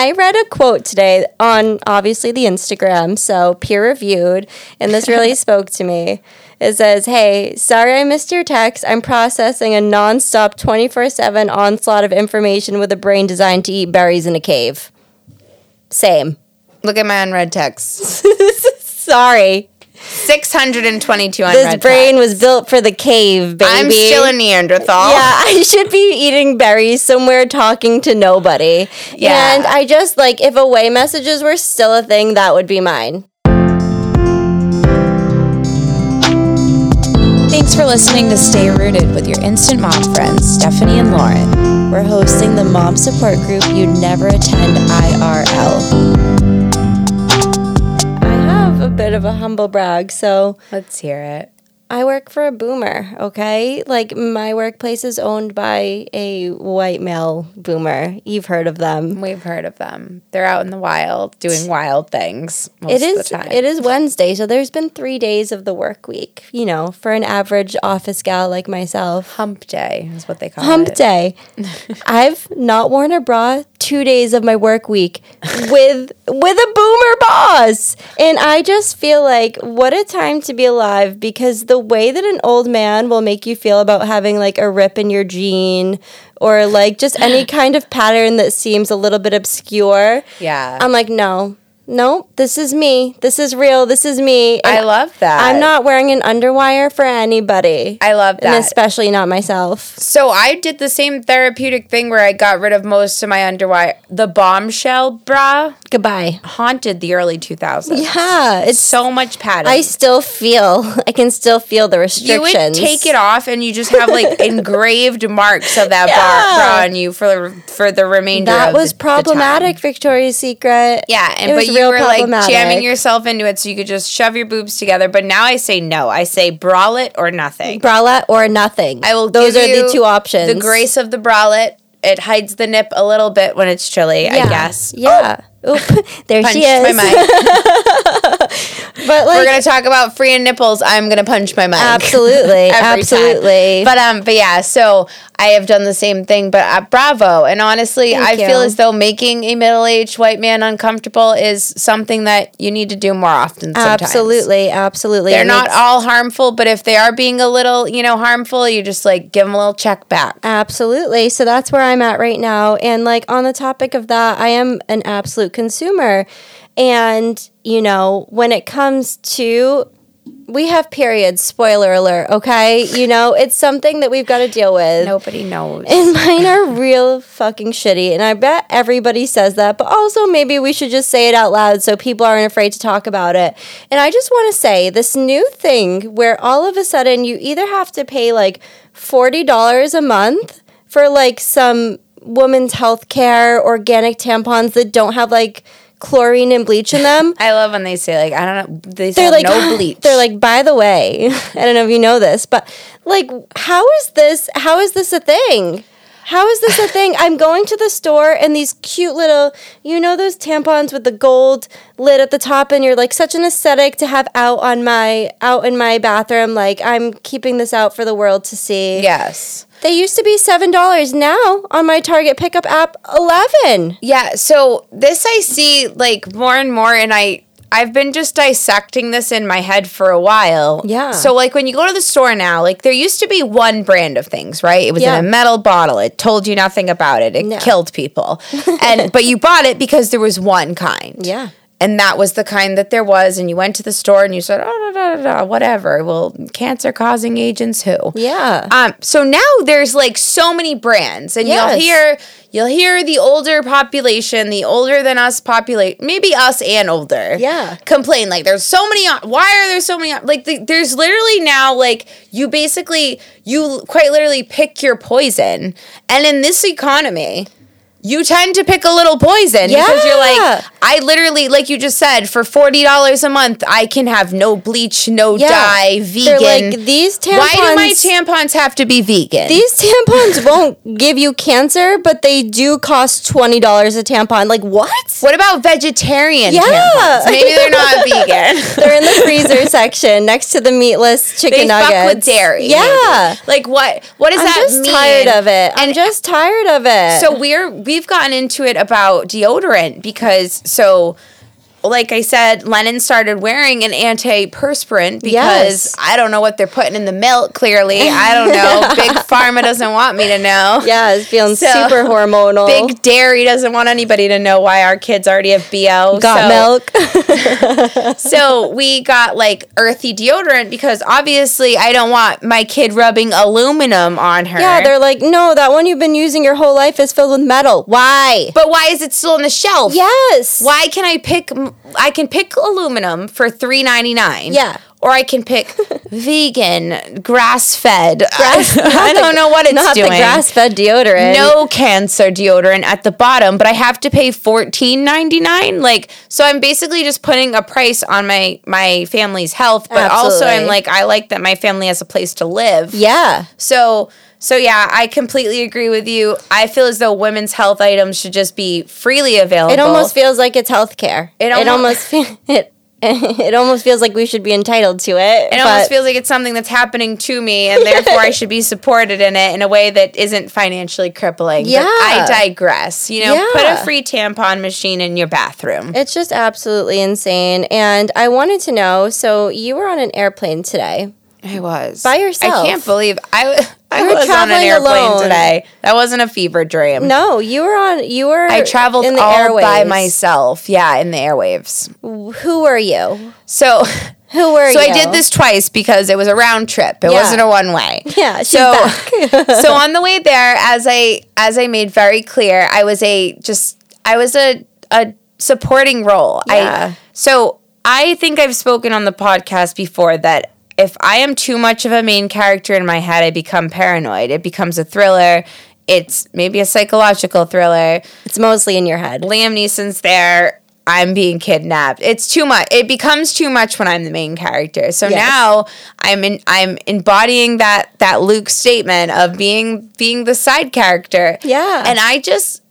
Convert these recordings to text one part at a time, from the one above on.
I read a quote today on obviously the Instagram, so peer reviewed, and this really spoke to me. It says, Hey, sorry I missed your text. I'm processing a nonstop 24 7 onslaught of information with a brain designed to eat berries in a cave. Same. Look at my unread texts. Sorry. 622 unread This brain text. was built for the cave, baby. I'm still a Neanderthal. Yeah, I should be eating berries somewhere talking to nobody. Yeah. And I just like if away messages were still a thing, that would be mine. Thanks for listening to Stay Rooted with your instant mom friends, Stephani and Lauren. We're hosting the mom support group you'd never attend IRL. A bit of a humble brag, so Let's hear it. I work for a boomer, okay? Like my workplace is owned by a white male boomer. You've heard of them. We've heard of them. They're out in the wild doing wild things most It of is the time. it is Wednesday, so there's been 3 days of the work week, you know, for an average office gal like myself. Hump day is what they call Hump it. Hump day. I've not worn a bra 2 days of my work week with with a boomer boss. And I just feel like what a time to be alive because the way that an old man will make you feel about having like a rip in your jean or like just any kind of pattern that seems a little bit obscure. Yeah. I'm like, no, no, this is me. This is real. This is me. I love that. I'm not wearing an underwire for anybody. I love that. and especially not myself. So I did the same therapeutic thing where I got rid of most of my underwire. The bombshell bra Goodbye. haunted the early 2000s. Yeah, it's So much padding. I still feel I can still feel the restrictions. you would take it off and you just have like engraved marks of that Yeah. bra on you for for the remainder That was problematic. Victoria's Secret. Yeah, and It but you real were like jamming yourself into it so you could just shove your boobs together. But now I say no. I say bralette or nothing. bralette or nothing. I will. Those are the two options. The grace of the bralette. It hides the nip a little bit when it's chilly. I guess. Yeah. Oh. Oop, there Punched she is. my. But like We're gonna talk about free and nipples. I'm gonna punch my mic. Absolutely, Every time. absolutely. But um, but yeah. So I have done the same thing. But uh, bravo. And honestly, Thank I feel as though making a middle-aged white man uncomfortable is something that you need to do more often. Sometimes. absolutely, absolutely. They're And not all harmful, but if they are being a little, you know, harmful, you just like give them a little check back. Absolutely. So that's where I'm at right now. And like on the topic of that, I am an absolute consumer. And, you know, when it comes to we have periods, spoiler alert, okay? You know, it's something that we've got to deal with. Nobody knows. And mine are real fucking shitty. And I bet everybody says that, but also maybe we should just say it out loud so people aren't afraid to talk about it. And I just want to say this new thing where all of a sudden you either have to pay like $40 a month for like some women's health care organic tampons that don't have like chlorine and bleach in them. I love when they say like I don't know. They say They're like no bleach. They're like, by the way, I don't know if you know this, but like, how is this? How is this a thing? How is this a thing? I'm going to the store and these cute little, you know, those tampons with the gold lid at the top, and you're like such an aesthetic to have out on my out in my bathroom. Like I'm keeping this out for the world to see. yes. They used to be seven dollars. Now on my Target pickup app, eleven. Yeah, so this I see like more and more and I I've been just dissecting this in my head for a while. Yeah. So like when you go to the store now, like there used to be one brand of things, right? It was Yeah. in a metal bottle. It told you nothing about it. It No. killed people. and but you bought it because there was one kind. Yeah. And that was the kind that there was, and you went to the store and you said, oh, da, da, da, whatever. Well, cancer causing agents who? Yeah. Um, so now there's like so many brands, and Yes. you'll hear you'll hear the older population, the older than us populate, maybe us and older, Yeah. complain like there's so many. Why are there so many? Like the, there's literally now like you basically you quite literally pick your poison, and in this economy. You tend to pick a little poison because you're like, I literally, like you just said, for forty dollars a month, I can have no bleach, no Yeah. dye, They're vegan. like these tampons. Why do my tampons have to be vegan? These tampons won't give you cancer, but they do cost twenty dollars a tampon. Like what? what about vegetarian Yeah. tampons? Maybe they're not vegan. They're in the freezer section next to the meatless chicken they nuggets. fuck with dairy. Yeah. maybe. Like what? What does I'm that just mean? tired of it. I'm And just tired of it. so we're we've we've gotten into it about deodorant because so like I said, Lennon started wearing an antiperspirant because Yes. I don't know what they're putting in the milk. Clearly, I don't know. Big Pharma doesn't want me to know. Yeah, it's feeling So, super hormonal. Big Dairy doesn't want anybody to know why our kids already have BO. got so, milk. So we got like earthy deodorant because obviously I don't want my kid rubbing aluminum on her. yeah, they're like, no, that one you've been using your whole life is filled with metal. Why? but why is it still on the shelf? yes. Why can I pick? I can pick aluminum for three ninety nine. Yeah. Or I can pick vegan, grass fed. Grass- I don't know what it's Not doing. the grass-fed deodorant. no cancer deodorant at the bottom, but I have to pay fourteen ninety nine. Like, so I'm basically just putting a price on my my family's health, but also I'm like, I like that my family has a place to live. Yeah. So so yeah, I completely agree with you. I feel as though women's health items should just be freely available. It almost feels like it's healthcare. It It, almost fe- it it almost feels like we should be entitled to it. It almost feels like it's something that's happening to me, and therefore I should be supported in it in a way that isn't financially crippling. But Yeah. I digress. You know, put a free tampon machine in your bathroom. it's just absolutely insane. And I wanted to know. So you were on an airplane today. I was By yourself. I can't believe I I was on an airplane alone. today. That wasn't a fever dream. No, you were on. You were. I traveled in the all airways. by myself. Yeah, in the airwaves. Who were you? So. Who were you? So you? I did this twice because it was a round trip. It Yeah. wasn't a one way. Yeah, so so on the way there, as I as I made very clear, I was a just I was a a supporting role. Yeah. I so I think I've spoken on the podcast before that if I am too much of a main character in my head, I become paranoid. It becomes a thriller. It's maybe a psychological thriller. It's mostly in your head. Liam Neeson's there. I'm being kidnapped. It's too much. It becomes too much when I'm the main character. So Yes. now I'm in. I'm embodying that that Luke statement of being being the side character. Yeah. And I just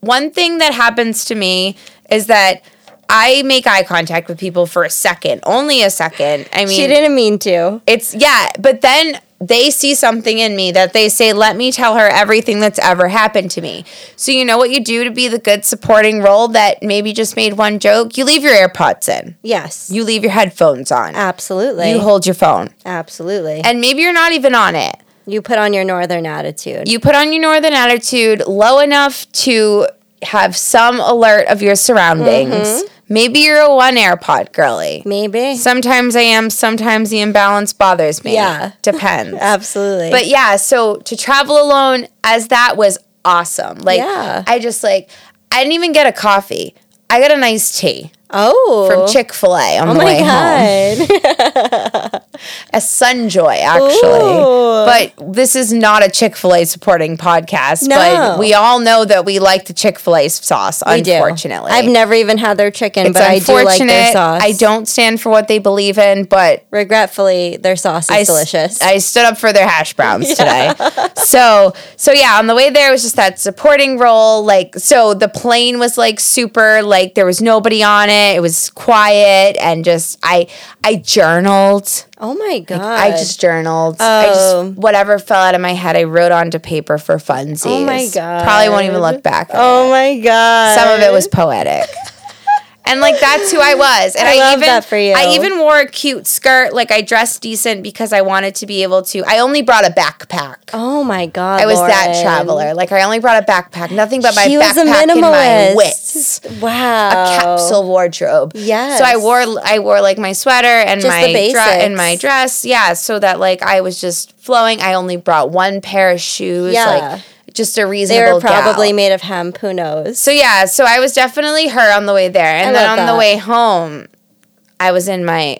one thing that happens to me is that I make eye contact with people for a second, only a second. I mean, She didn't mean to. it's yeah, but then they see something in me that they say, "Let me tell her everything that's ever happened to me." So you know what you do to be the good supporting role that maybe just made one joke? You leave your AirPods in. Yes. You leave your headphones on. Absolutely. You hold your phone. Absolutely. And maybe you're not even on it. you put on your northern attitude. You put on your northern attitude low enough to have some alert of your surroundings. Mm-hmm. Maybe you're a one AirPod girly. Maybe. Sometimes I am, sometimes the imbalance bothers me. Yeah. Depends. Absolutely. But yeah, so to travel alone as that was awesome. Like Yeah. I just like I didn't even get a coffee. I got a nice tea oh. from Chick Fil A on Oh the my way home. god. A Sunjoy, actually. Ooh. But this is not a Chick Fil A supporting podcast. No. But we all know that we like the Chick Fil A sauce. We do. unfortunately, I've never even had their chicken, It's but I do like their sauce. I don't stand for what they believe in, but Regretfully, their sauce is I delicious. I stood up for their hash browns today. So so yeah, on the way there it was just that supporting role. Like so the plane was like super like there was nobody on it. It was quiet and just I I journaled. oh my god. I just journaled. I Oh. just whatever fell out of my head, I wrote onto paper for funsies. Oh my God. Probably won't even look back. Oh it. my god. Some of it was poetic. And like that's who I was. And I I, even that for you. I even wore a cute skirt. Like I dressed decent because I wanted to be able to. I only brought a backpack. Oh my god. I was that traveler. Like I only brought a backpack, nothing but my She was a backpack and my minimalist. wits. Wow. A capsule wardrobe. Yeah. So I wore I wore like my sweater and Just my the dre- and my dress. Yeah, so that like I was just flowing. I only brought one pair of shoes. Yeah. Like just a They reasonable. were probably gal. made of hemp. Who knows? So yeah, so I was definitely her on the way there, and I then on the way home, I was in my.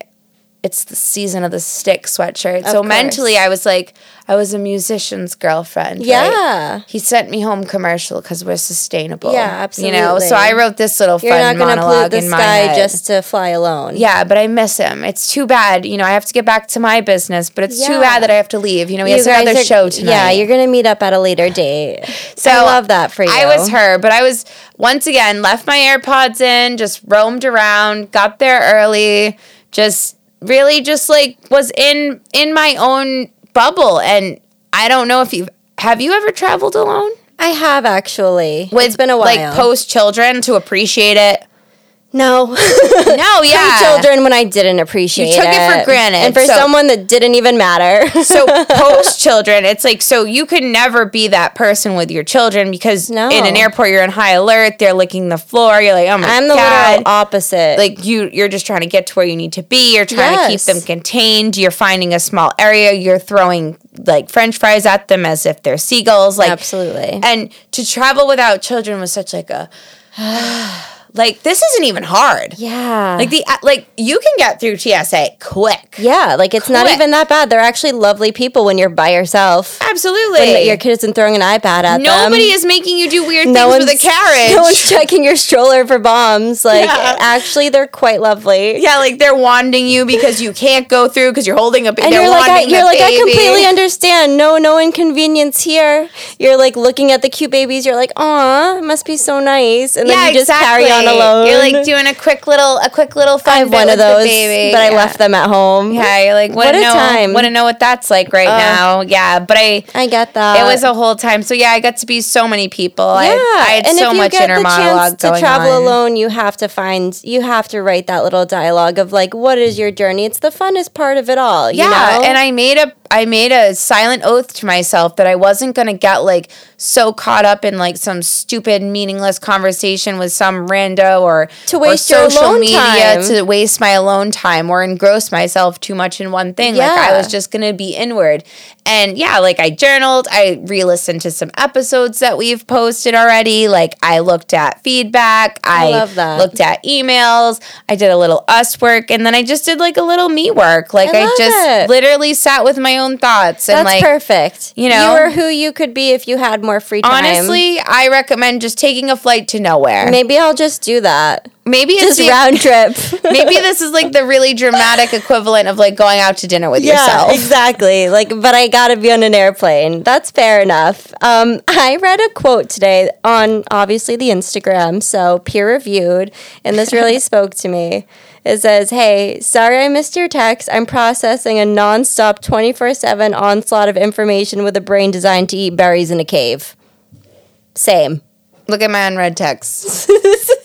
It's the season of the stick sweatshirt. so course. mentally, I was like, I was a musician's girlfriend. right? Yeah. He sent me home commercial because we're sustainable. Yeah, absolutely. You know, so. I wrote this little You're fun not going to monologue in my sky head. just to fly alone. yeah, but I miss him. It's too bad. You know, I have to get back to my business, but it's too bad that I have to leave. You know, he You has another are- show tonight. Yeah, you're going to meet up at a later date. So I love that for you. I was her, but I was once again left my AirPods in, just roamed around, got there early, just really just like was in in my own bubble and I don't know if you have you ever traveled alone? I have actually. With it's been a while. like post children to appreciate it. No. No, yeah. children when I didn't appreciate it. you took it for granted, And for so- someone that didn't even matter. so post children, it's like so you can never be that person with your children because No. in an airport you're in high alert. They're licking the floor. You're like, oh my I'm the god. literal opposite. like you you're just trying to get to where you need to be you're trying to keep them contained you're finding a small area you're throwing like french fries at them as if they're seagulls like Absolutely. and to travel without children was such like a like this isn't even hard yeah. like the uh, like you can get through tsa quick yeah, like it's not even that bad. They're actually lovely people when you're by yourself. absolutely When your kid isn't throwing an iPad at them. nobody is making you do weird no things with a carriage No one's checking your stroller for bombs. Like, Yeah. actually, they're quite lovely. yeah, like they're wanding you because you can't go through because you're holding a baby. And you're like, I, you're like, I completely understand. No, no inconvenience here. You're like looking at the cute babies. You're like, aw, it must be so nice. And then you just carry on alone. You're like doing a quick little, a quick little fun I have one of those, baby. but I left them at home. Yeah, you're like, What a know, time. want to know what that's like right now. Yeah, but I, I get that. it was a whole time. So yeah, I got to be so many people. Yeah, I had and so if you much get inner the monologue chance to travel on. alone, you have to find, you have to write that little dialogue of like, what is your journey? It's the funnest part of it all. Yeah, know? and I made a I made a silent oath to myself that I wasn't gonna get like so caught up in like some stupid meaningless conversation with some rando or To waste your social media time. to waste my alone time or engross myself too much in one thing. Like I was just gonna be inward. And yeah, like I journaled, I re-listened to some episodes that we've posted already. Like I looked at feedback, I, love that. looked at emails, I did a little us work, and then I just did like a little me work. Like I I, just it. literally sat with my own thoughts and That's like perfect. you know? you are who you could be if you had more free time. honestly, I recommend just taking a flight to nowhere. maybe I'll just do that. Maybe it's Just the, round trip. maybe this is like the really dramatic equivalent of like going out to dinner with Yeah, yourself. exactly. Like, but I gotta be on an airplane. That's fair enough. Um, I read a quote today on obviously the Instagram, so peer reviewed, and this really spoke to me. It says, "Hey, sorry I missed your text. I'm processing a nonstop, 24/7 onslaught of information with a brain designed to eat berries in a cave." Same. Look at my unread text.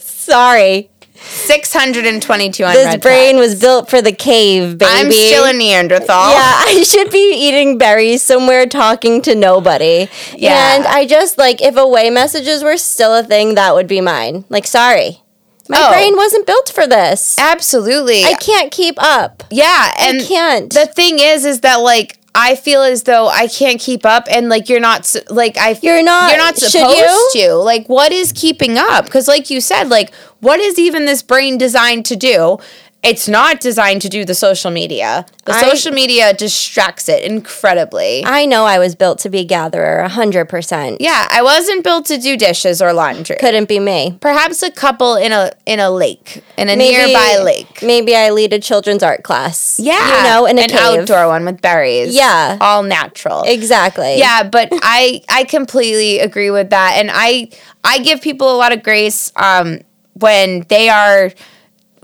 Sorry, 622 unread this brain texts. was built for the cave, baby. I'm still a Neanderthal. Yeah, I should be eating berries somewhere talking to nobody. Yeah. And I just like if away messages were still a thing, that would be mine. Like, sorry. My Oh. brain wasn't built for this. Absolutely. I can't keep up. yeah, and can't. The thing is is that like I feel as though I can't keep up and like you're not like I You're not- you're not supposed you? to. Like what is keeping up? Cuz like you said like what is even this brain designed to do? It's not designed to do the social media. The I- social media distracts it incredibly. I know I was built to be a gatherer, a hundred percent. yeah, I wasn't built to do dishes or laundry. Couldn't be me. Perhaps a couple in a in a lake, in a nearby lake. Maybe I lead a children's art class. Yeah, You know, in a an cave. outdoor one with berries. Yeah. all natural. Exactly. Yeah, but I I completely agree with that, and I I give people a lot of grace um when they are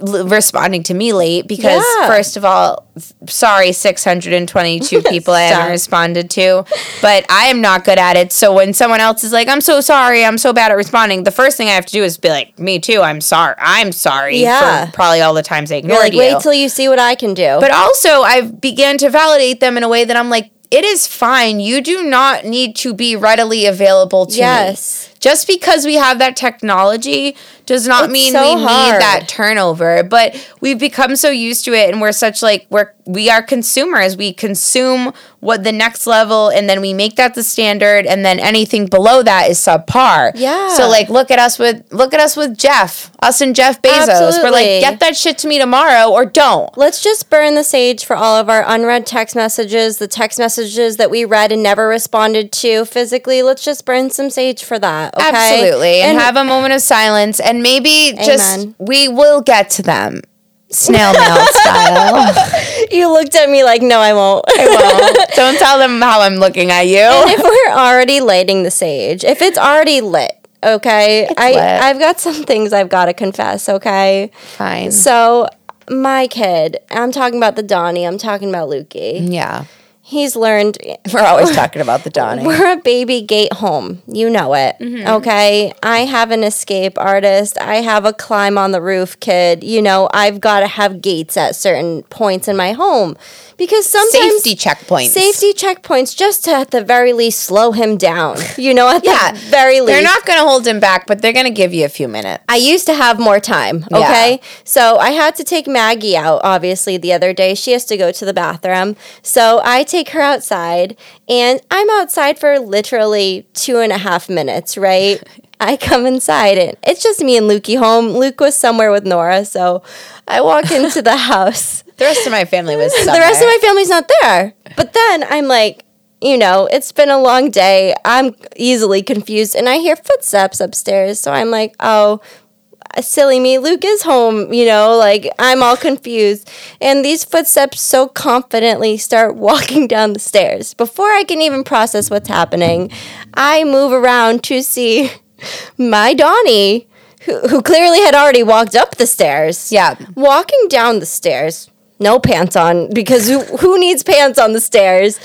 l- responding to me late because Yeah. first of all sorry 622 people i haven't responded to but i am not good at it so when someone else is like i'm so sorry i'm so bad at responding the first thing i have to do is be like me too i'm sorry i'm sorry Yeah. for probably all the times i You're like, you wait till you see what I can do. but also, I've began to validate them in a way that I'm like, it is fine. You do not need to be readily available to Yes. me. Just because we have that technology does not It's mean so we hard. need that turnover. But we've become so used to it, and we're such like we're we are consumers. We consume what the next level, and then we make that the standard, and then anything below that is subpar. Yeah. So like, look at us with look at us with Jeff, us and Jeff Bezos. We're like, get that shit to me tomorrow, or don't. Let's just burn the sage for all of our unread text messages, the text messages that we read and never responded to physically. Let's just burn some sage for that. Okay? Absolutely. And, have a moment of silence and maybe just we will get to them. Snail mail style. you looked at me like, no, I won't. Well, don't tell them how I'm looking at you. and if we're already lighting the sage, if it's already lit, okay, I lit. I've got some things I've got to confess. Okay, Fine. so my kid, I'm talking about the Donnie. I'm talking about Lukey. Yeah. He's learned We're always talking about the Donnie. we're a baby gate home. You know it. Mm-hmm. Okay. I have an escape artist. I have a climb on the roof kid. You know, I've got to have gates at certain points in my home because sometimes Safety checkpoints. safety checkpoints just to at the very least slow him down. You know, at Yeah. the very least. They're not going to hold him back, but they're going to give you a few minutes. I used to have more time, Yeah. okay? So I had to take Maggie out, obviously, the other day. She has to go to the bathroom. So I take her outside, and I'm outside for literally two and a half minutes, right? I come inside, and it's just me and Lukey home. Luke was somewhere with Nora, so I walk into the house. The rest of my family was The rest of my family's not there. But then I'm like, you know, it's been a long day. I'm easily confused, and I hear footsteps upstairs. So I'm like, oh, silly me. Luke is home, you know, like I'm all confused. And these footsteps so confidently start walking down the stairs. Before I can even process what's happening, I move around to see my Donnie. Who, who clearly had already walked up the stairs. Yeah. Walking down the stairs, no pants on because who, who needs pants on the stairs?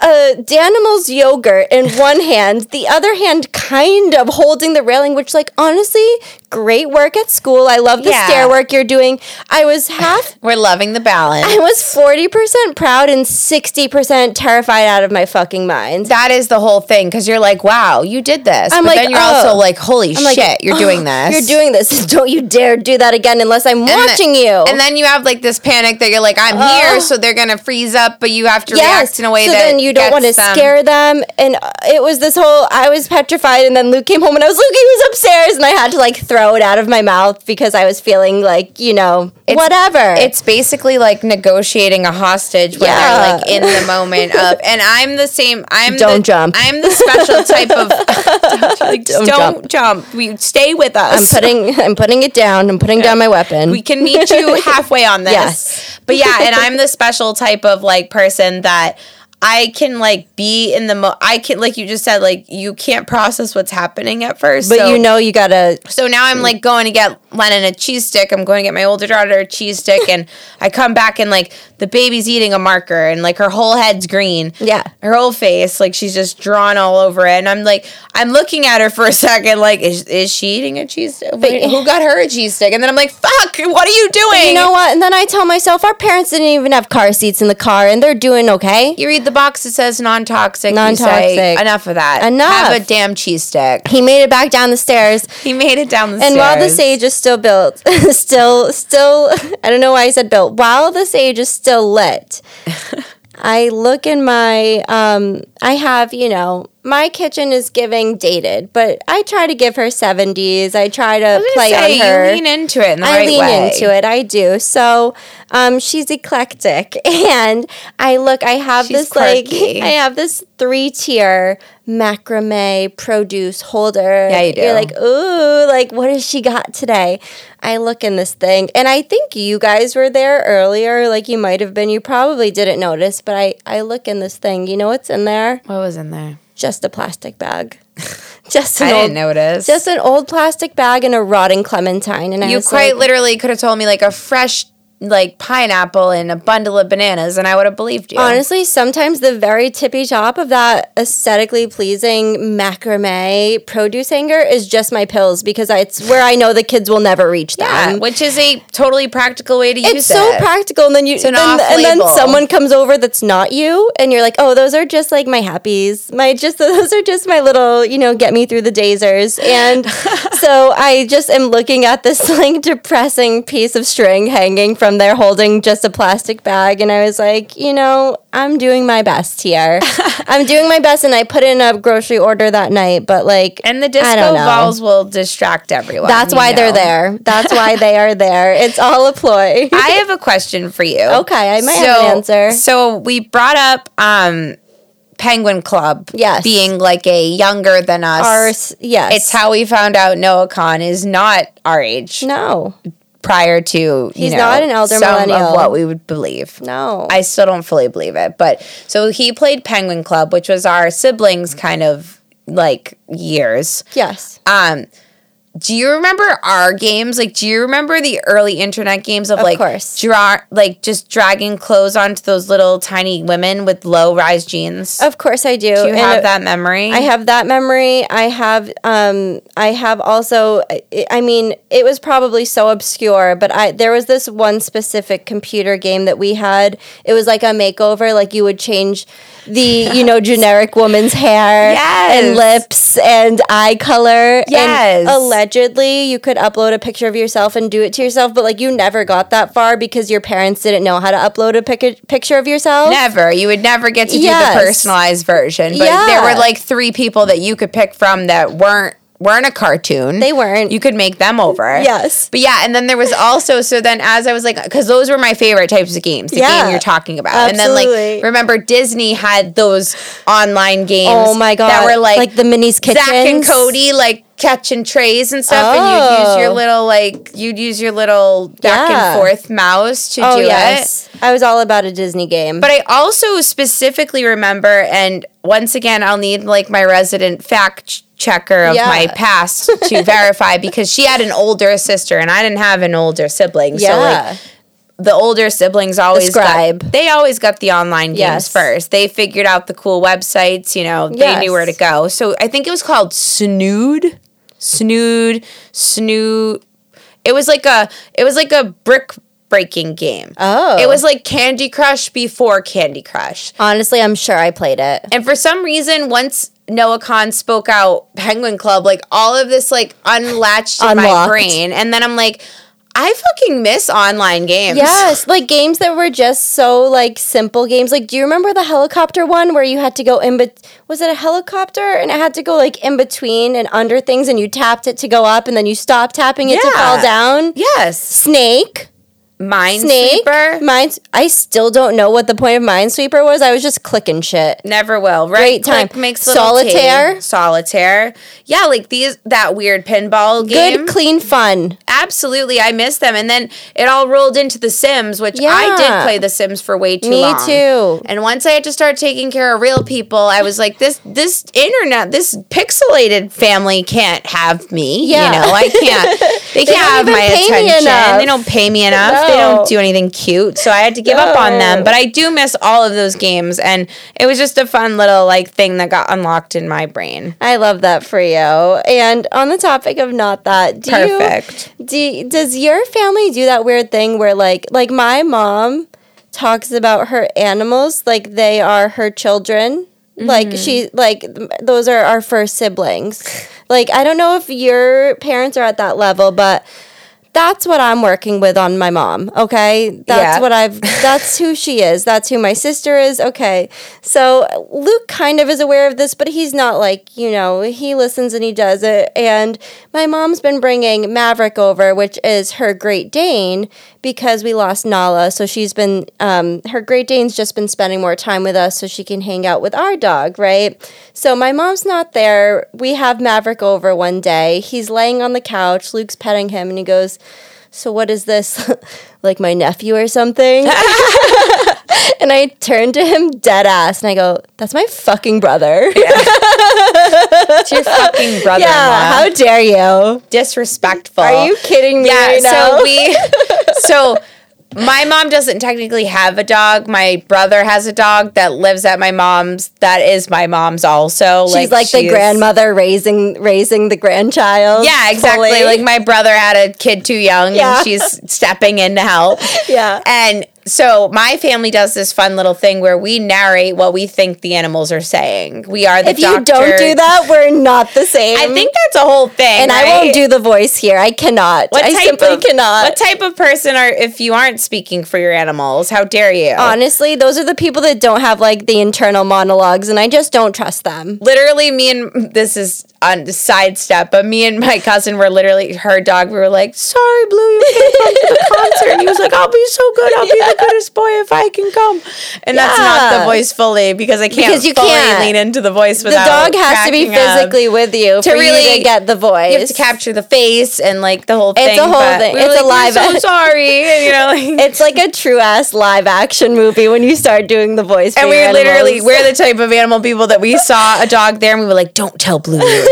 Uh, Danimals yogurt in one hand, the other hand kind of holding the railing, which, like, honestly, great work at school. I love the Yeah. stair work you're doing. I was half, We're loving the balance. I was 40% proud and 60% terrified out of my fucking mind. that is the whole thing because you're like, wow, you did this. I'm but like, then you're oh. also like, holy like, shit, you're doing oh, this. You're doing this. Don't you dare do that again unless I'm And watching you. And then you have like this panic that you're like, I'm oh. here, so they're gonna freeze up, but you have to react in a way so that then you don't want to scare them. And it was this whole. I was petrified, and then Luke came home, and I was Luke. He was upstairs, and I had to like throw it out of my mouth because I was feeling like you know It's- whatever. It's basically like negotiating a hostage when Yeah. they're like in the moment of, and I'm the same. I'm Don't the, jump. I'm the special type of. don't, like, Don't don't jump. We stay with us. I'm putting. I'm putting it down. I'm putting down my weapon. we can meet you halfway on this. Yes. But yeah, and I'm the special type of like person that I can like be in the mo I can like you just said like you can't process what's happening at first. but so, you know you gotta. so now I'm like going to get Lennon a cheese stick. I'm going to get my older daughter a cheese stick and I come back and like the baby's eating a marker and like her whole head's green. Yeah. Her whole face, like she's just drawn all over it. And I'm like, I'm looking at her for a second, like, is, is she eating a cheese stick? Wait, who got her a cheese stick? And then I'm like, fuck, what are you doing? You know what? And then I tell myself, our parents didn't even have car seats in the car, and they're doing okay. You read the box it says non-toxic. Non-toxic. Enough of that. Enough. Have a damn cheese stick. He made it back down the stairs. He made it down the And stairs. And while the sage is still built, still, still, I don't know why I said built. While the sage is still lit, I look in my, um, I have, you know, my kitchen is giving dated, but I try to give her 70s. I try to play say, on her. You lean into it in the I right lean way. into it. I do. So, um, she's eclectic, and I look. I have She's this quirky. like I have this three tier macrame produce holder. Yeah, you do. You're like, ooh, like what has she got today? I look in this thing, and I think you guys were there earlier. Like you might have been. You probably didn't notice, but I I look in this thing. You know what's in there? What was in there? Just a plastic bag. Just an I old, didn't notice. Just an old plastic bag and a rotting clementine. And I you was quite like, literally could have told me like a fresh like pineapple and a bundle of bananas, and I would have believed you. Honestly, sometimes the very tippy top of that aesthetically pleasing macrame produce hanger is just my pills because I, it's where I know the kids will never reach them. yeah, which is a totally practical way to use it. It's so practical, and then you an and, and then someone comes over that's not you, and you're like, "Oh, those are just like my happies. My just those are just my little, you know, get me through the dazers." And so I just am looking at this like depressing piece of string hanging from there, holding just a plastic bag, and I was like, you know, I'm doing my best here. I'm doing my best, and I put in a grocery order that night, but like, and the disco know. balls will distract everyone. That's why they're there. That's why they are there. It's all a ploy. I have a question for you. Okay, I might have an answer. So we brought up um Penguin Club Yes. being like a younger than us. Our yes. It's how we found out Noah Kahan is not our age no, prior to you He's know, not an elder millennial. of what we would believe. no. I still don't fully believe it, but so he played Penguin Club, which was our siblings kind of like years. yes. Um, do you remember our games? Like, do you remember the early internet games of, Of like course. draw like just dragging clothes onto those little tiny women with low rise jeans? Of course I do. do you And have it- that memory? I have that memory. I have um I have also I- I mean it was probably so obscure, but I there was this one specific computer game that we had. It was like a makeover like you would change the you know generic woman's hair Yes. and lips and eye color Yes. and allegedly you could upload a picture of yourself and do it to yourself but like you never got that far because your parents didn't know how to upload a pic- picture of yourself Never. You would never get to do Yes. the personalized version. But Yeah. there were like three people that you could pick from that weren't weren't a cartoon. They weren't. You could make them over. Yes. But yeah, and then there was also so then as I was like because those were my favorite types of games. The Yeah. game you're talking about. Absolutely. And then like remember Disney had those online games. Oh my god! That were like, like the minis kitchens. Zack and Cody like catching trays and stuff, and you'd use your Oh. little like you'd use your little back Yeah. and forth mouse to Oh do it. yes, I was all about a Disney game. But I also specifically remember, and once again, I'll need like my resident fact checker of Yeah. my past to verify because she had an older sister and I didn't have an older sibling. So yeah, like the older siblings always got they always got the online games Yes. first. They figured out the cool websites, you know, they Yes. knew where to go. So I think it was called Snood. Snood, Snood. It was like a it was like a brick breaking game. Oh. It was like Candy Crush before Candy Crush. honestly, I'm sure I played it. And for some reason, once Noah Kahan spoke out Penguin Club, like all of this like unlatched in my brain. And then I'm like, I fucking miss online games. Yes, like games that were just so like simple games. Like, do you remember the helicopter one where you had to go in? But was it a helicopter and it had to go like in between and under things, and you tapped it to go up, and then you stopped tapping it to fall down? Yes. Snake. Minesweeper. Mines. I still don't know what the point of Minesweeper was. I was just clicking shit. Never will. Right Great time. makes Solitaire? tea. Solitaire. Yeah, like these that weird pinball game. Good, clean fun. Absolutely, I miss them. And then it all rolled into The Sims, which I did play The Sims for way too long. Me long. too. And once I had to start taking care of real people, I was like, this this internet, this pixelated family can't have me. Yeah. You know, I can't. They can't have my attention. enough. They don't pay me enough. They don't do anything cute. So I had to give up on them. But I do miss all of those games, and it was just a fun little like thing that got unlocked in my brain. I love that for you. And on the topic of not that, do Perfect. you do does your family do that weird thing where like like my mom talks about her animals like they are her children? Like Mm-hmm. she like those are our first siblings. like I don't know if your parents are at that level, but that's what I'm working with on my mom. Okay, that's Yeah. what I've. That's who she is. That's who my sister is. Okay, so Luke kind of is aware of this, but he's not like you know. He listens and he does it. And my mom's been bringing Maverick over, which is her Great Dane, because we lost Nala. So she's been um, her Great Dane's just been spending more time with us, so she can hang out with our dog, right? So my mom's not there. We have Maverick over one day. He's laying on the couch. Luke's petting him, and he goes. So what is this? like my nephew or something? and I turn to him dead ass and I go, That's my fucking brother. It's your fucking brother. yeah, how dare you? disrespectful. Are you kidding me? Yeah, right now? so we so my mom doesn't technically have a dog. My brother has a dog that lives at my mom's. That is my mom's also. She's like, the she's- grandmother raising raising the grandchild. Yeah, exactly. fully. Like my brother had a kid too young Yeah. and she's stepping in to help. Yeah. And so my family does this fun little thing where we narrate what we think the animals are saying. We are the if you don't do that, we're not the same. I think that's a whole thing. and I won't do the voice here. I cannot. What I simply of, cannot. What type of person are if you aren't speaking for your animals? How dare you? Honestly, those are the people that don't have like the internal monologues, and I just don't trust them. literally me and this is on sidestep, but me and my cousin were literally her dog. We were like, "Sorry, Blue, you can't come to the concert." And he was like, "I'll be so good. I'll be goodest oh, boy if I can come. And that's not the voice fully because I can't Because you fully can't. lean into the voice The dog has to be physically with you To for really- you to get the voice. You have to capture the face and like the whole It's thing. It's a whole thing. we It's a like, live We're so sorry. And, you know, like, It's like a true ass live action movie when you start doing the voice. and we're literally we're the type of animal people that we saw a dog there and we were like, "Don't tell Blue here."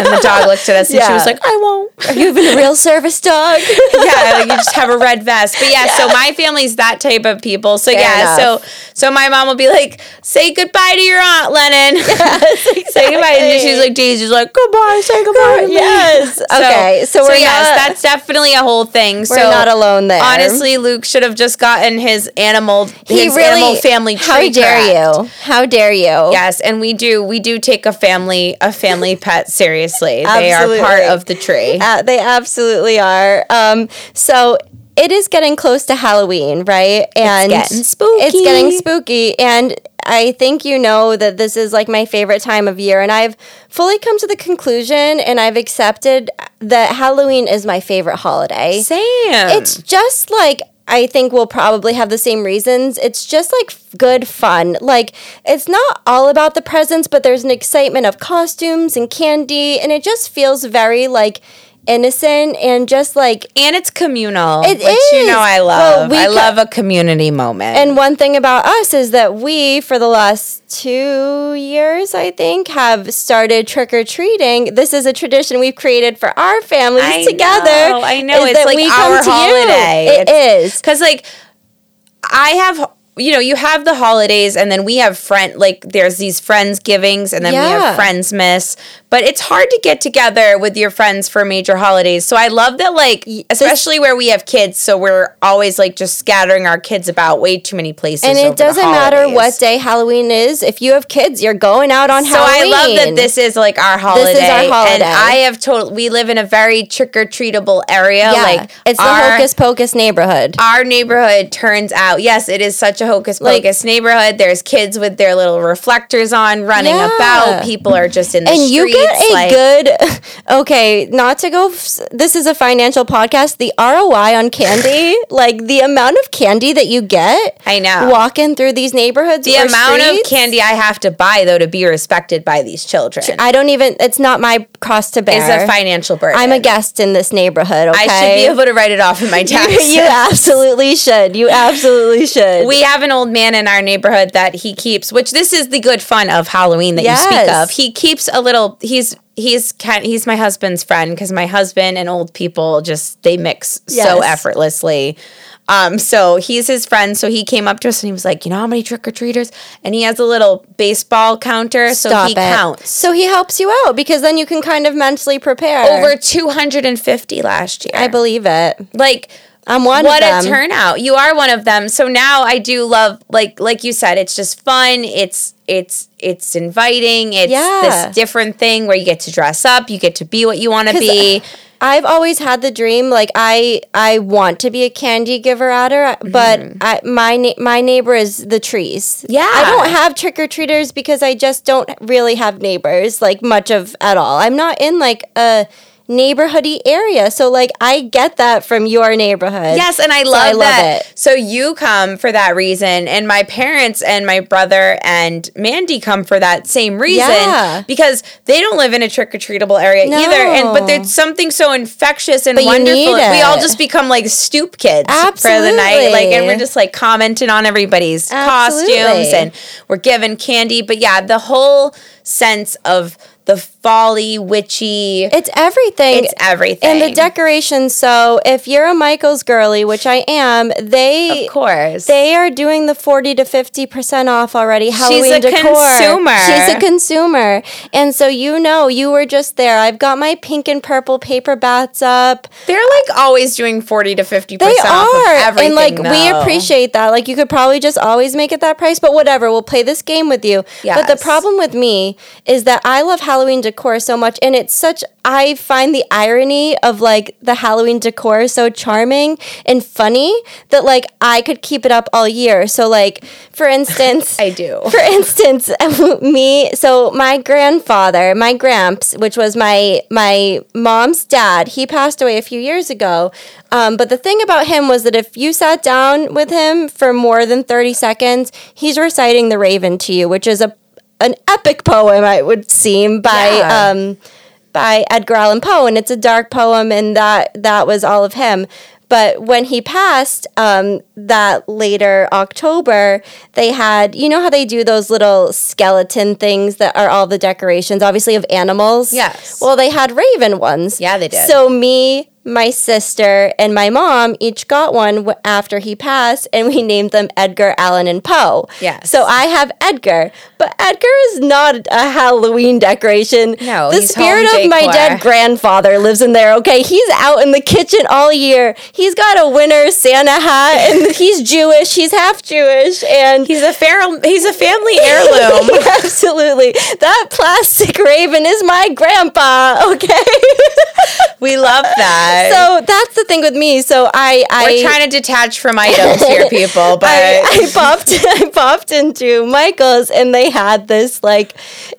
And the dog looked at us and she was like, "I won't." Are you even a real service dog? yeah, like you just have a red vest. But yeah, so my family's that type of people. So Fair yeah, enough. so so my mom will be like, "Say goodbye to your aunt, Lennon." Yes, say goodbye, and she's like, "Daisy's like goodbye, say goodbye." me." Yes. Okay, so we're yes, not- that's definitely a whole thing. We're so not alone there. Honestly, Luke should have just gotten his animal, he his really. animal family tree. how dare correct. you? How dare you? Yes, and we do we do take a family a family pet seriously. They are part of the tree. Uh, they absolutely are. Um, so it is getting close to Halloween, right? And it's getting spooky. It's getting spooky, and I think you know that this is like my favorite time of year, and I've fully come to the conclusion, and I've accepted that Halloween is my favorite holiday. Sam. It's just like I think we'll probably have the same reasons. It's just like f- good fun. Like it's not all about the presents, but there's an excitement of costumes and candy, and it just feels very like innocent and just like and it's communal. It which you know I Well, love. we I ca- love a community moment. and one thing about us is that we, for the last two years, I think, have started trick or treating. This is a tradition we've created for our families I together. know, I know. It's like we come our to you. holiday. It is. Because like I have you know, you have the holidays and then we have friend like there's these friends givings and then we have friends miss. But it's hard to get together with your friends for major holidays. So I love that like especially where we have kids, so we're always like just scattering our kids about way too many places. And it doesn't matter what day Halloween is. If you have kids, you're going out on So Halloween. So I love that this is like our holiday. This is our holiday. And. I have told we live in a very trick or treatable area. Yeah, Like it's the hocus pocus neighborhood. Our neighborhood turns out, yes, it is such a hocus Like- pocus neighborhood. There's kids with their little reflectors on running Yeah. about. People are just in the and streets. you a like, good okay not to go f- this is a financial podcast the roi on candy like the amount of candy that you get I know. walking through these neighborhoods the amount of candy I have to buy though to be respected by these children i don't even it's not my cost to bear is a financial burden. i'm a guest in this neighborhood okay I should be able to write it off in my taxes. you absolutely should you absolutely should We have an old man in our neighborhood that he keeps, which this is the good fun of Halloween that you speak of. He keeps a little. He's he's kind. He's my husband's friend because my husband and old people just they mix so effortlessly. Um, so he's his friend. So he came up to us and he was like, you know how many trick or treaters? And he has a little baseball counter, so Stop he it. counts. so he helps you out because then you can kind of mentally prepare Over 250 last year. i believe it like i'm one what of them a turnout you are one of them so now i do love like like you said it's just fun it's it's it's inviting it's Yeah. this different thing where you get to dress up you get to be what you want to be I've always had the dream like I I want to be a candy giver at her, but I, my ne- my neighbor is the trees. Mm-hmm. Yeah. I don't have trick or treaters because I just don't really have neighbors like much of at all. I'm not in like a neighborhoody area, so like I get that from your neighborhood. yes and i So love, I love that it. so you come for that reason and my parents and my brother and mandy come for that same reason Yeah. because they don't live in a trick-or-treatable area either and but No. there's something so infectious and But wonderful we all just become like stoop kids for the night like and we're just like commenting on everybody's Absolutely. costumes and we're giving candy but yeah the whole sense of the folly witchy It's everything. it's everything and the decorations. So if you're a Michaels girly, which I am, they of course They are doing the 40 to 50% off already. Halloween She's a decor. consumer. She's a consumer. And so you know, you were just there. I've got my pink and purple paper bats up. They're like always doing 40 to 50% They off of are. And like we appreciate that. Like you could probably just always make it that price, but whatever. We'll play this game with you. But the problem with me is that I love Halloween Halloween decor so much, and it's such. I find the irony of like the Halloween decor so charming and funny that like I could keep it up all year. So like, for instance, I do. For instance, me. So my grandfather, my gramps, which was my my mom's dad, he passed away a few years ago. Um, but the thing about him was that if you sat down with him for more than thirty seconds, he's reciting the Raven to you, which is a an epic poem, I would seem by Yeah. um, by Edgar Allan Poe, and it's a dark poem, and that that was all of him. But when he passed, um, that later October, they had you know how they do those little skeleton things that are all the decorations, obviously of animals. Yes. Well, they had raven ones. Yeah, they did. So me, my sister, and my mom each got one w- after he passed, and we named them Edgar Allan and Poe. Yes. So I have Edgar, but Edgar is not a Halloween decoration. No, the spirit of my dead grandfather lives in there. Okay, he's out in the kitchen all year. He's got a winter Santa hat, and he's Jewish. He's half Jewish, and He's a feral. He's a family heirloom. Absolutely. That plastic raven is my grandpa, okay? we love that. So that's the thing with me. So I I We're trying to detach from items here, people, but I, I popped I popped into Michael's and they had this like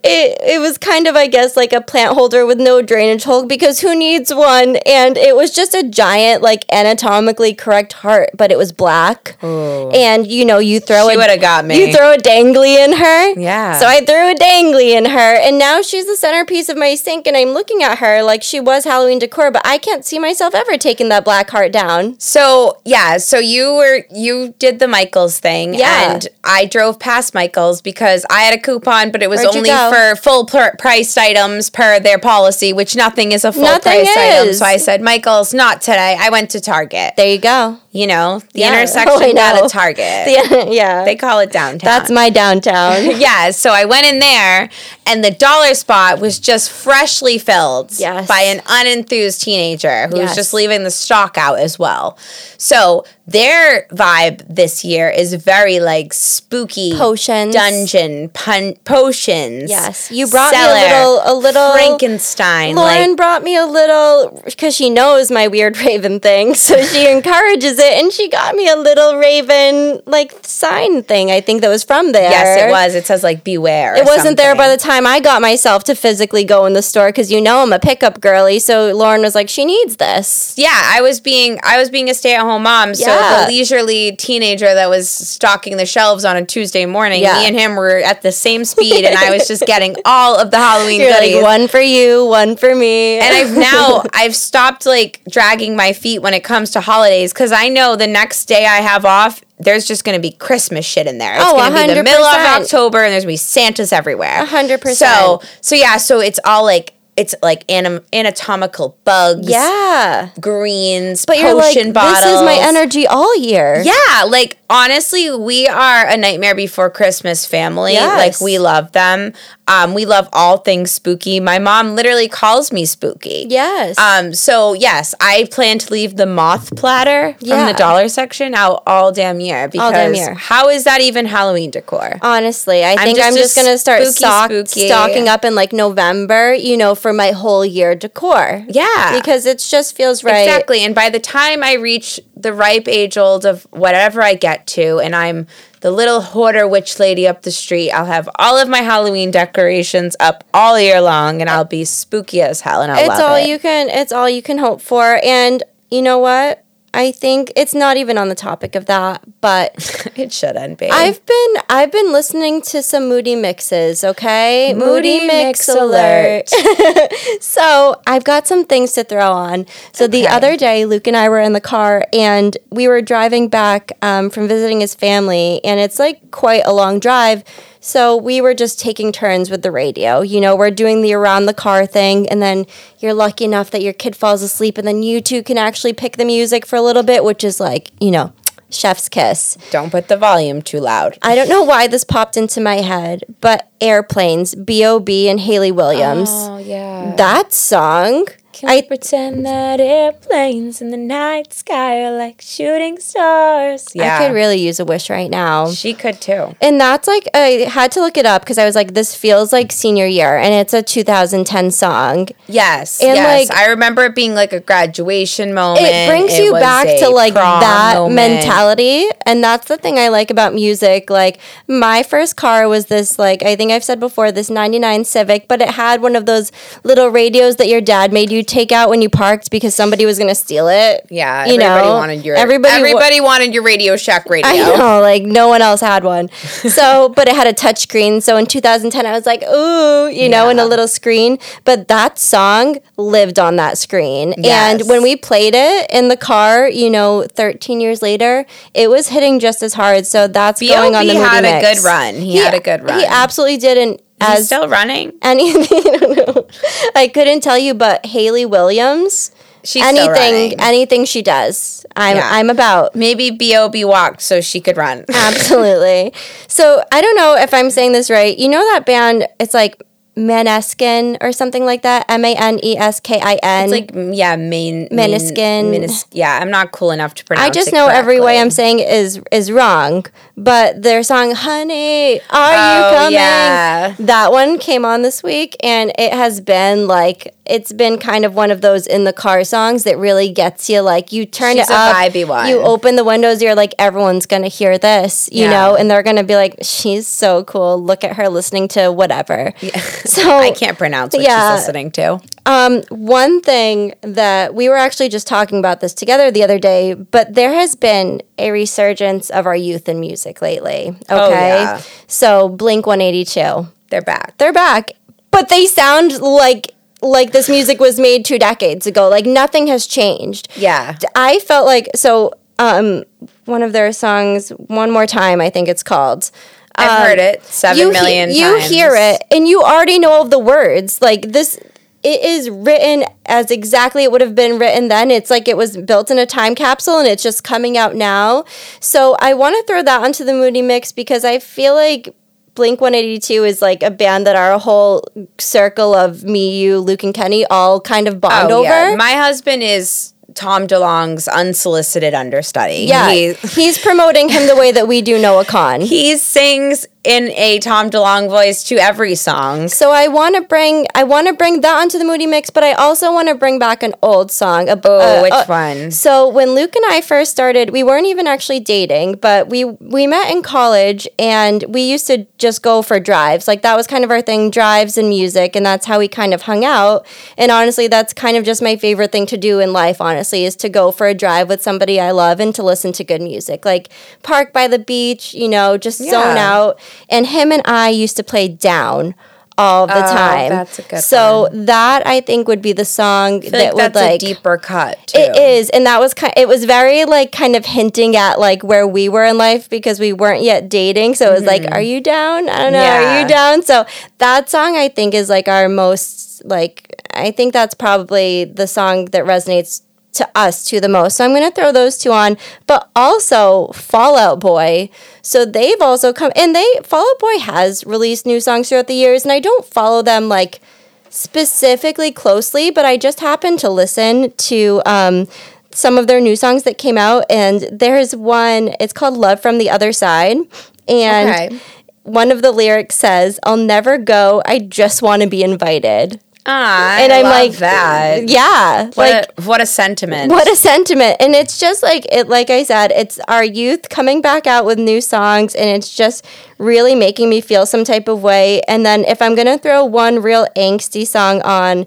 it it was kind of I guess like a plant holder with no drainage hole because who needs one and it was just a giant like anatomically correct heart but it was black and you know you throw She a- would've got me. you throw a dangly in her Yeah. so I threw a dangly in her and now she's the centerpiece of my sink and I'm looking at her like she was Halloween decor but I can't see myself ever taking that black heart down So yeah, so you were you did the Michaels thing, Yeah. and I drove past Michaels because I had a coupon, but it was Where'd only for full per- priced items per their policy, which nothing is a full Nothing price item. So I said, Michaels, not today. I went to Target. there you go you know, the Yeah. Oh, intersection Oh, at a Target. yeah yeah They call it downtown. That's my downtown. yeah, so I went in there and the dollar spot was just freshly filled Yes. by an unenthused teenager who was just leaving the stock out as well. So their vibe this year is very like spooky Potions. dungeon pun- potions. yes, you brought cellar, me a little, a little. Frankenstein. Lauren like brought me a little because she knows my weird raven thing, so she encourages it, and she got me a little raven like sign thing. I think that was from there. yes, it was. It says like beware. It wasn't there by the time I got myself to physically go in the store because you know I'm a pickup girly. So Lauren was like, she needs this. yeah, I was being I was being a stay at home mom, so Yeah. The leisurely teenager that was stocking the shelves on a Tuesday morning, Yeah. me and him were at the same speed, and I was just getting all of the Halloween You're goodies. like one for you, one for me. and I've now I've stopped like dragging my feet when it comes to holidays because I know the next day I have off. There's just going to be Christmas shit in there. It's Oh, going to be the middle of October, and there's going to be Santas everywhere. A hundred percent. So, so yeah, so it's all like it's like anim- anatomical bugs, yeah, greens, but you're like, potion bottles. this is my energy all year. Yeah, like honestly, we are a Nightmare Before Christmas family. Yes. Like we love them. Um, we love all things spooky. My mom literally calls me spooky. Yes. Um, so yes, I plan to leave the moth platter from Yeah. the dollar section out all damn year because damn year. how is that even Halloween decor? Honestly, I think just I'm just gonna start spooky, stock, spooky- stocking up in like November, you know, for my whole year decor. Yeah. because it just feels right. Exactly. And by the time I reach the ripe age old of whatever I get to, and I'm the little hoarder witch lady up the street, I'll have all of my Halloween decorations up all year long, and I'll be spooky as hell, and I'll It's love all it. you can. It's all you can hope for. And you know what? I think it's not even on the topic of that, but it shouldn't be. I've been I've been listening to some Moody mixes, okay? Moody Mix alert. so, I've got some things to throw on. So the other day Luke and I were in the car and we were driving back um, from visiting his family and it's like quite a long drive. So we were just taking turns with the radio. You know, we're doing the around the car thing, and then you're lucky enough that your kid falls asleep, and then you two can actually pick the music for a little bit, which is like, you know, chef's kiss. Don't put the volume too loud. I don't know why this popped into my head, but Airplanes, B.O.B. and Hayley Williams. Oh, yeah. That song Can I- pretend that airplanes in the night sky are like shooting stars? Yeah. I could really use a wish right now. She could too. And that's like I had to look it up because I was like, this feels like senior year, and it's a 2010 song. Yes. And, yes. like- I remember it being like a graduation moment. It brings you back to like that moment. mentality, and that's the thing I like about music. Like my first car was this, like I think I've said before, this '99 Civic, but it had one of those little radios that your dad made you take out when you parked because somebody was gonna steal it. Yeah, you everybody know, wanted your everybody. wa- everybody wanted your Radio Shack radio. I know, like no one else had one. So, but it had a touch screen. So in 2010, I was like, ooh, you know, in a little screen. But that song lived on that screen. Yes. And when we played it in the car, you know, 13 years later, it was hitting just as hard. So that's going on the B.O.B. movie had a good run. He had a good run. He absolutely did. And He's as still running. anything, I don't know. I couldn't tell you, but Hayley Williams. She's anything, anything she does, I'm Yeah. I'm about. Maybe B.O.B. walked so she could run. Absolutely. So I don't know if I'm saying this right. You know that band? It's like Maneskin or something like that. M A N E S K I N. It's like yeah, main. Menis- yeah, I'm not cool enough to pronounce. It. I just know every way. I'm saying it is is wrong. But their song "Honey, Are You Oh, Coming?" yeah. That one came on this week, and it has been like it's been kind of one of those in the car songs that really gets you. Like you turn She's it a up, vibey one. you open the windows, you're like everyone's gonna hear this, you Yeah. know, and they're gonna be like, she's so cool. Look at her listening to whatever. So I can't pronounce what Yeah. she's listening to. um, one thing that we were actually just talking about this together the other day, but there has been a resurgence of our youth in music lately. Okay. Oh, yeah. So Blink 182, They're back. they're back, but they sound like like this music was made two decades ago. Like nothing has changed. Yeah. I felt like so. Um, one of their songs, "One More Time," I think it's called. I've Um, heard it seven you million he- you times. hear it and you already know of the words like this it is written as exactly it would have been written then it's like it was built in a time capsule and it's just coming out now so i want to throw that onto the moody mix because i feel like blink 182 is like a band that our whole circle of me you luke and kenny all kind of bond Oh, over yeah. My husband is Tom DeLonge's unsolicited understudy. yeah, He, he's promoting him the way that we do Noah Kahan. he sings in a Tom DeLonge voice to every song. So I want to bring I want to bring that onto the Moody Mix, but I also want to bring back an old song. A, Oh, uh, which uh, one? So when Luke and I first started, we weren't even actually dating, but we we met in college and we used to just go for drives. Like that was kind of our thing, drives and music, and that's how we kind of hung out. And honestly, that's kind of just my favorite thing to do in life, honestly, is to go for a drive with somebody I love and to listen to good music. Like park by the beach, you know, just zone out. And him and I used to play down all the Oh, time. that's a good So that I think would be the song that like would that's like a deeper cut. Too. it is, and that was kind. It was very like kind of hinting at like where we were in life because we weren't yet dating. So it was like, "Are you down? I don't know. Are Mm-hmm. You down?" So that song I think is like our most like. I think that's probably the song that resonates to us to the most. So I'm gonna throw those two on, but also Fallout Boy. So they've also come and they Fallout Boy has released new songs throughout the years, and I don't follow them like specifically closely, but I just happened to listen to um, some of their new songs that came out, and there's one. It's called "Love from the Other Side," and Okay. one of the lyrics says, "I'll never go. I just want to be invited." Ah, and I I'm love like, that. Yeah, What, like a, what a sentiment. what a sentiment. And it's just like it like I said, it's our youth coming back out with new songs and it's just really making me feel some type of way. And then if I'm going to throw one real angsty song on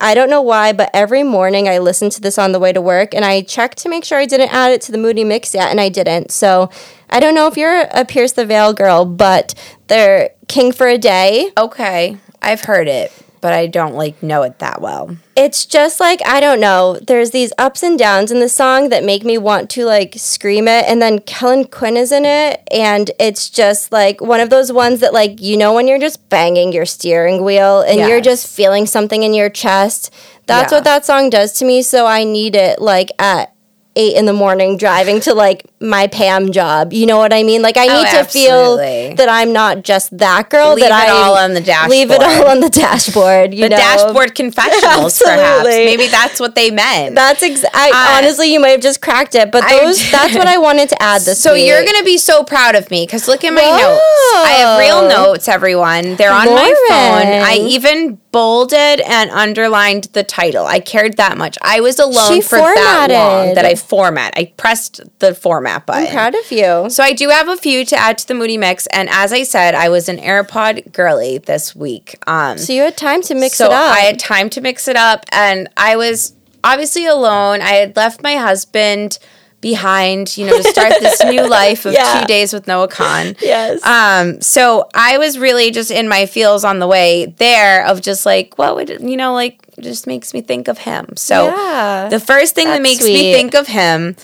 I don't know why, but every morning I listen to this on the way to work and I check to make sure I didn't add it to the Moody Mix yet and I didn't. So I don't know if you're a Pierce the Veil girl, but they're King for a Day. okay, I've heard it, but I don't like know it that well. it's just like I don't know. There's these ups and downs in the song that make me want to like scream it, and then Kellin Quinn is in it, and it's just like one of those ones that like you know when you're just banging your steering wheel and you're just feeling something in your chest. That's Yeah. what that song does to me. So I need it like at eight in the morning driving to like my Pam job. You know what I mean? Like I Oh, need to feel that I'm not just that girl. Leave that it I all on the dashboard. Leave it all on the dashboard. You the know? dashboard confessionals, perhaps. Maybe that's what they meant. That's exactly. I, Uh, honestly, you might have just cracked it, but those that's what I wanted to add this so week. you're gonna be so proud of me because look at my Whoa. notes. I have real notes, everyone. They're on my phone. I even bolded and underlined the title. I cared that much. I was alone She for that long that I format. I pressed the format button. I'm proud of you. So I do have a few to add to the Moody mix, and as I said, I was an AirPod girly this week. Um, So you had time to mix so it up. I had time to mix it up, and I was obviously alone. I had left my husband behind, you know, to start this new life of Yeah. two days with Noah Kahan. yes. Um, so I was really just in my feels on the way there of just like, what would you know, like just makes me think of him. So Yeah. the first thing that makes sweet. me think of him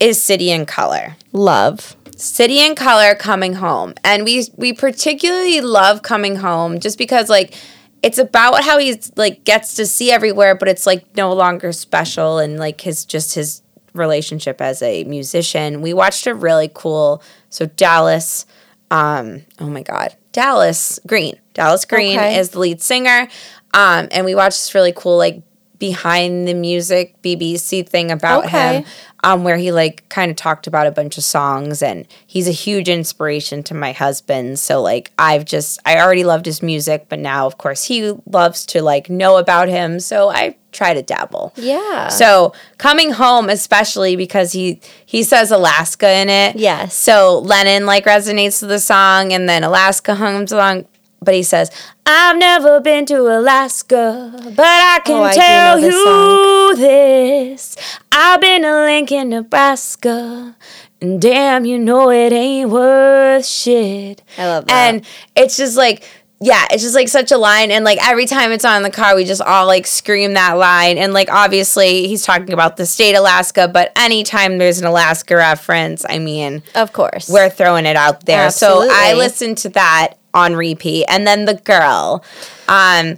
is City and Colour. Love. City and Colour coming home. And we we particularly love coming home just because like it's about how he's like gets to see everywhere, but it's like no longer special and like his just his relationship as a musician. We watched a really cool so Dallas um oh my god. Dallas Green. Dallas Green Okay. is the lead singer. Um and we watched this really cool like behind the music BBC thing about Okay. him um, where he like kind of talked about a bunch of songs and he's a huge inspiration to my husband so like i've just i already loved his music but now of course he loves to like know about him so i try to dabble Yeah. so coming home especially because he he says alaska in it Yes. so lennon like resonates with the song and then alaska hums along but he says i've never been to alaska but i can Oh, I tell know this you this. I've been to lincoln nebraska and damn you know it ain't worth shit. I love that. and it's just like yeah, it's just like such a line, and like every time it's on the car, we just all like scream that line. And like obviously, he's talking about the state Alaska, but anytime there's an Alaska reference, I mean, of course. we're throwing it out there. So I Absolutely. listened to that on repeat, and then the girl, um,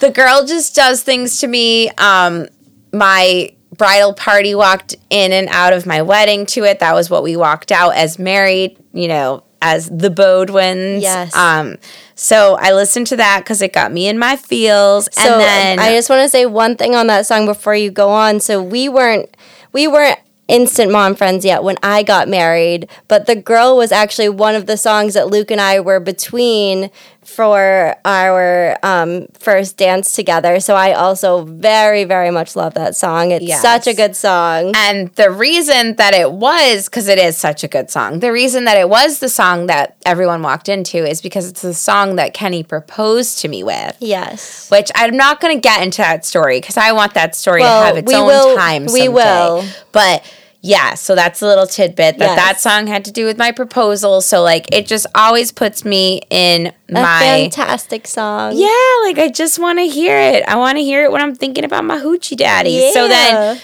the girl just does things to me. Um, my bridal party walked in and out of my wedding to it. That was what we walked out as married. You know, as the Bodwins. Yes. Um. So I listened to that because it got me in my feels, So and then I just want to say one thing on that song before you go on. So we weren't we weren't instant mom friends yet when I got married, but the girl was actually one of the songs that Luke and I were between for our um, first dance together. So I also very very much love that song. It's Yes. such a good song. And the reason that it was, because it is such a good song, the reason that it was the song that everyone walked into is because it's the song that Kenny proposed to me with. yes. Which I'm not going to get into that story because I want that story Well, to have its own will- time. we will. But yeah, so that's a little tidbit that Yes. that song had to do with my proposal. So like it just always puts me in A my fantastic song. yeah, like I just want to hear it. I want to hear it when I'm thinking about my hoochie daddy. So then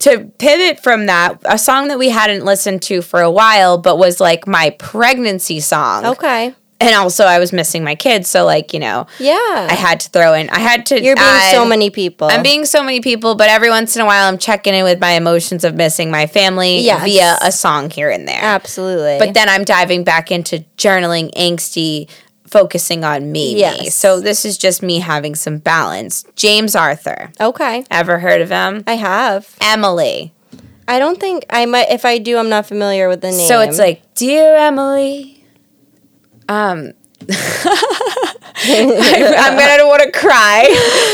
to pivot from that, a song that we hadn't listened to for a while, but was like my pregnancy song. Okay. And also, I was missing my kids. So, like, you know, Yeah. I had to throw in, I had to. You're being so many people. I'm being so many people, but every once in a while, I'm checking in with my emotions of missing my family Yes. via a song here and there. Absolutely. But then I'm diving back into journaling, angsty, focusing on me. me. So, this is just me having some balance. James Arthur. okay. Ever heard of him? I have. Emily. I don't think I might. If I do, I'm not familiar with the name. So it's like, dear Emily, um, I'm gonna want to cry,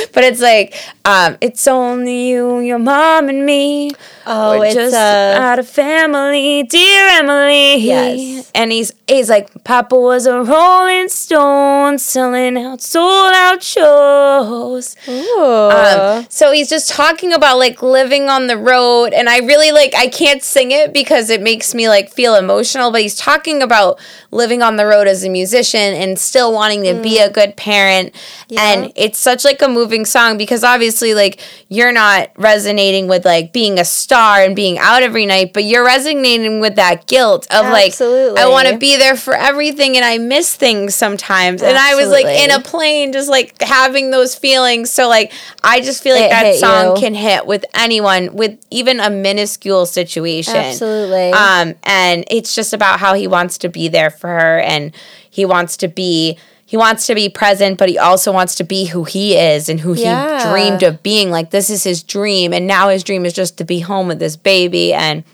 but it's like, um, it's only you, your mom, and me. Oh, We're it's, just uh, out of family, dear Emily. Yes. and he's he's like, Papa was a Rolling Stone, selling out sold out shows. Ooh. Um, so he's just talking about like living on the road, and I really like I can't sing it because it makes me like feel emotional. But he's talking about living on the road as a musician and still wanting to be a Mm. Good parent. Yeah. And it's such like a moving song because obviously like you're not resonating with like being a star and being out every night, but you're resonating with that guilt of Absolutely. like I want to be there for everything and I miss things sometimes. And I was like in a plane just like having those feelings. So like I just feel like It that song you. can hit with anyone with even a minuscule situation. Absolutely. Um, and it's just about how he wants to be there for her and he wants to be he wants to be present, but he also wants to be who he is and who Yeah. he dreamed of being. Like this is his dream, and now his dream is just to be home with this baby. And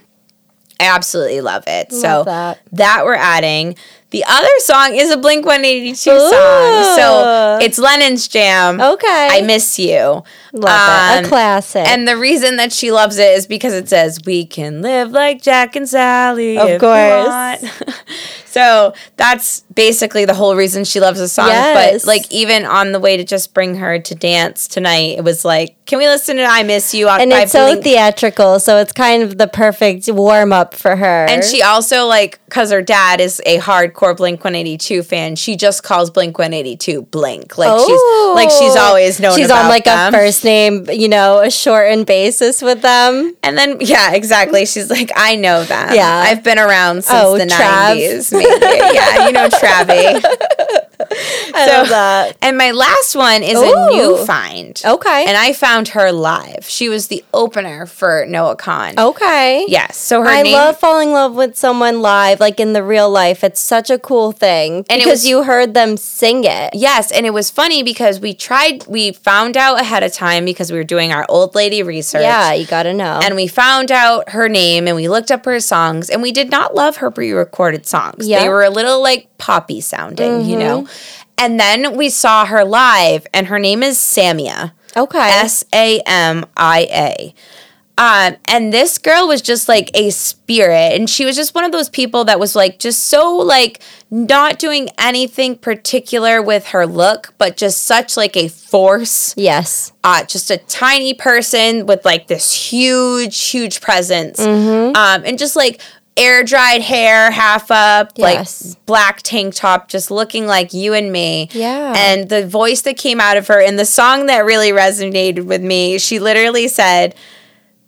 I absolutely love it. so that. that we're adding. The other song is a Blink 182 song. So it's Lennon's jam. Okay. I miss you. Love it. Um, A classic. And the reason that she loves it is because it says, We can live like Jack and Sally. Of course. want." so that's basically the whole reason she loves the song. Yes. But like, even on the way to just bring her to dance tonight, it was like, Can we listen to I Miss You? and it's so Blink? theatrical, so it's kind of the perfect warm up for her. And she also like because her dad is a hardcore Blink One Eighty Two fan. She just calls Blink One Eighty Two Blink. Like she's like she's Oh. always known. She's on like them. a first name, you know, a shortened basis with them. And then yeah, exactly. She's like, I know them. Yeah. I've been around since Oh, the Trav. nineties. Maybe. yeah, you know Travie. I love that. And my last one is Ooh. a new find. Okay. And I found her live. She was the opener for Noah Kahan. Okay. Yes. So her I name love falling in love with someone live, like in the real life. It's such a cool thing And it because was- you heard them sing it. Yes, and it was funny because we tried we found out ahead of time because we were doing our old lady research. Yeah, you gotta know. And we found out her name and we looked up her songs and we did not love her pre-recorded songs. Yeah. They were a little like poppy sounding, you know. And then we saw her live and her name is Samia. okay. S A M I A. Um, and this girl was just like a spirit, and she was just one of those people that was like just so like not doing anything particular with her look, but just such like a force. yes. Uh, just a tiny person with like this huge, huge presence, Mm-hmm. um, and just like air dried hair, half up, Yes. like black tank top, just looking like you and me. Yeah. And the voice that came out of her and the song that really resonated with me, she literally said,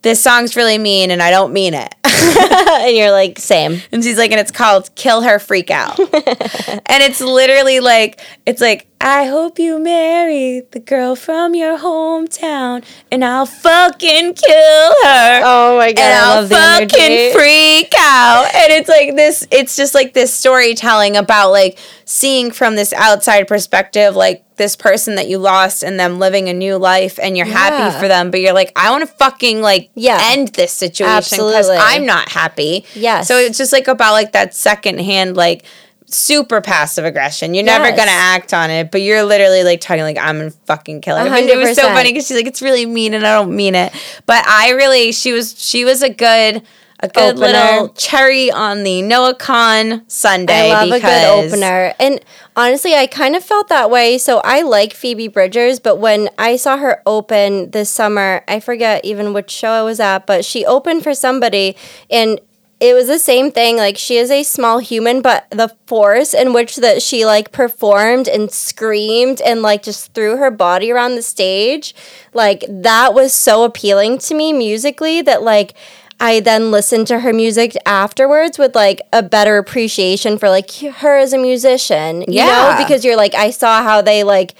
This song's really mean and I don't mean it. and you're like, same. and she's like, and it's called Kill Her Freak Out. and it's literally like, it's like, I hope you marry the girl from your hometown and I'll fucking kill her. Oh my god, and I I'll love fucking freak out. And it's like this, it's just like this storytelling about like seeing from this outside perspective, like this person that you lost and them living a new life and you're Yeah. happy for them, but you're like, I want to fucking like Yeah. end this situation because. I'm not happy. Yes. So it's just like about like that secondhand, like super passive aggression. You're never gonna act on it, but you're literally like talking like I'm gonna fucking kill her. But it was so funny because she's like, it's really mean and I don't mean it. But I really she was she was a good a good Opener. little cherry on the Noah Kahan Sunday. I love a good opener. And honestly, I kind of felt that way. So I like Phoebe Bridgers, but when I saw her open this summer, I forget even which show I was at, but she opened for somebody and it was the same thing like she is a small human but the force in which that she like performed and screamed and like just threw her body around the stage like that was so appealing to me musically that like I then listened to her music afterwards with like a better appreciation for like her as a musician. You Yeah. know, because you're like, I saw how they like,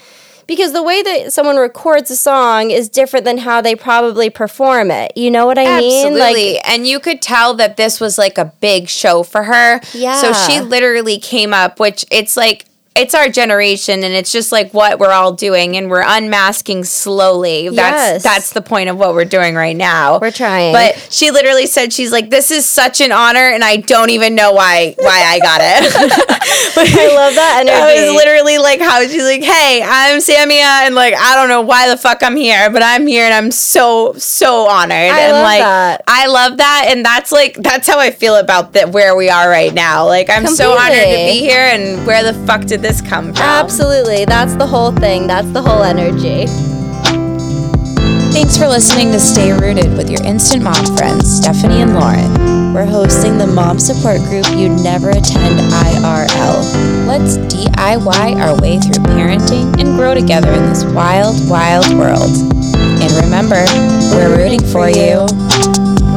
because the way that someone records a song is different than how they probably perform it. You know what I mean? Absolutely. Like, and you could tell that this was like a big show for her. Yeah. So she literally came up, which it's like, it's our generation and it's just like what we're all doing and we're unmasking slowly. That's Yes. that's the point of what we're doing right now. We're trying. But she literally said she's like this is such an honor and I don't even know why why I got it. I love that energy. That was literally like how she's like, "Hey, I'm Samia, and like I don't know why the fuck I'm here, but I'm here, and I'm so so honored." and love like that. I love that, and that's like that's how I feel about that where we are right now. Like I'm so honored to be here, and where the fuck did this come from? Absolutely. That's the whole thing. That's the whole energy. Thanks for listening to Stay Rooted with your instant mom friends, Stephani and Lauren. we're hosting the mom support group you'd never attend IRL. Let's DIY our way through parenting and grow together in this wild, wild world. And remember, we're rooting for you.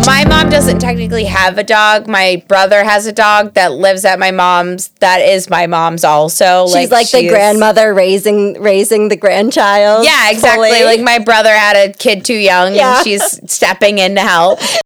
My mom doesn't technically have a dog. My brother has a dog that lives at my mom's. That is my mom's also. She's like, the she's- grandmother raising raising the grandchild. Yeah, exactly. fully. Like my brother had a kid too young Yeah. and she's stepping in to help.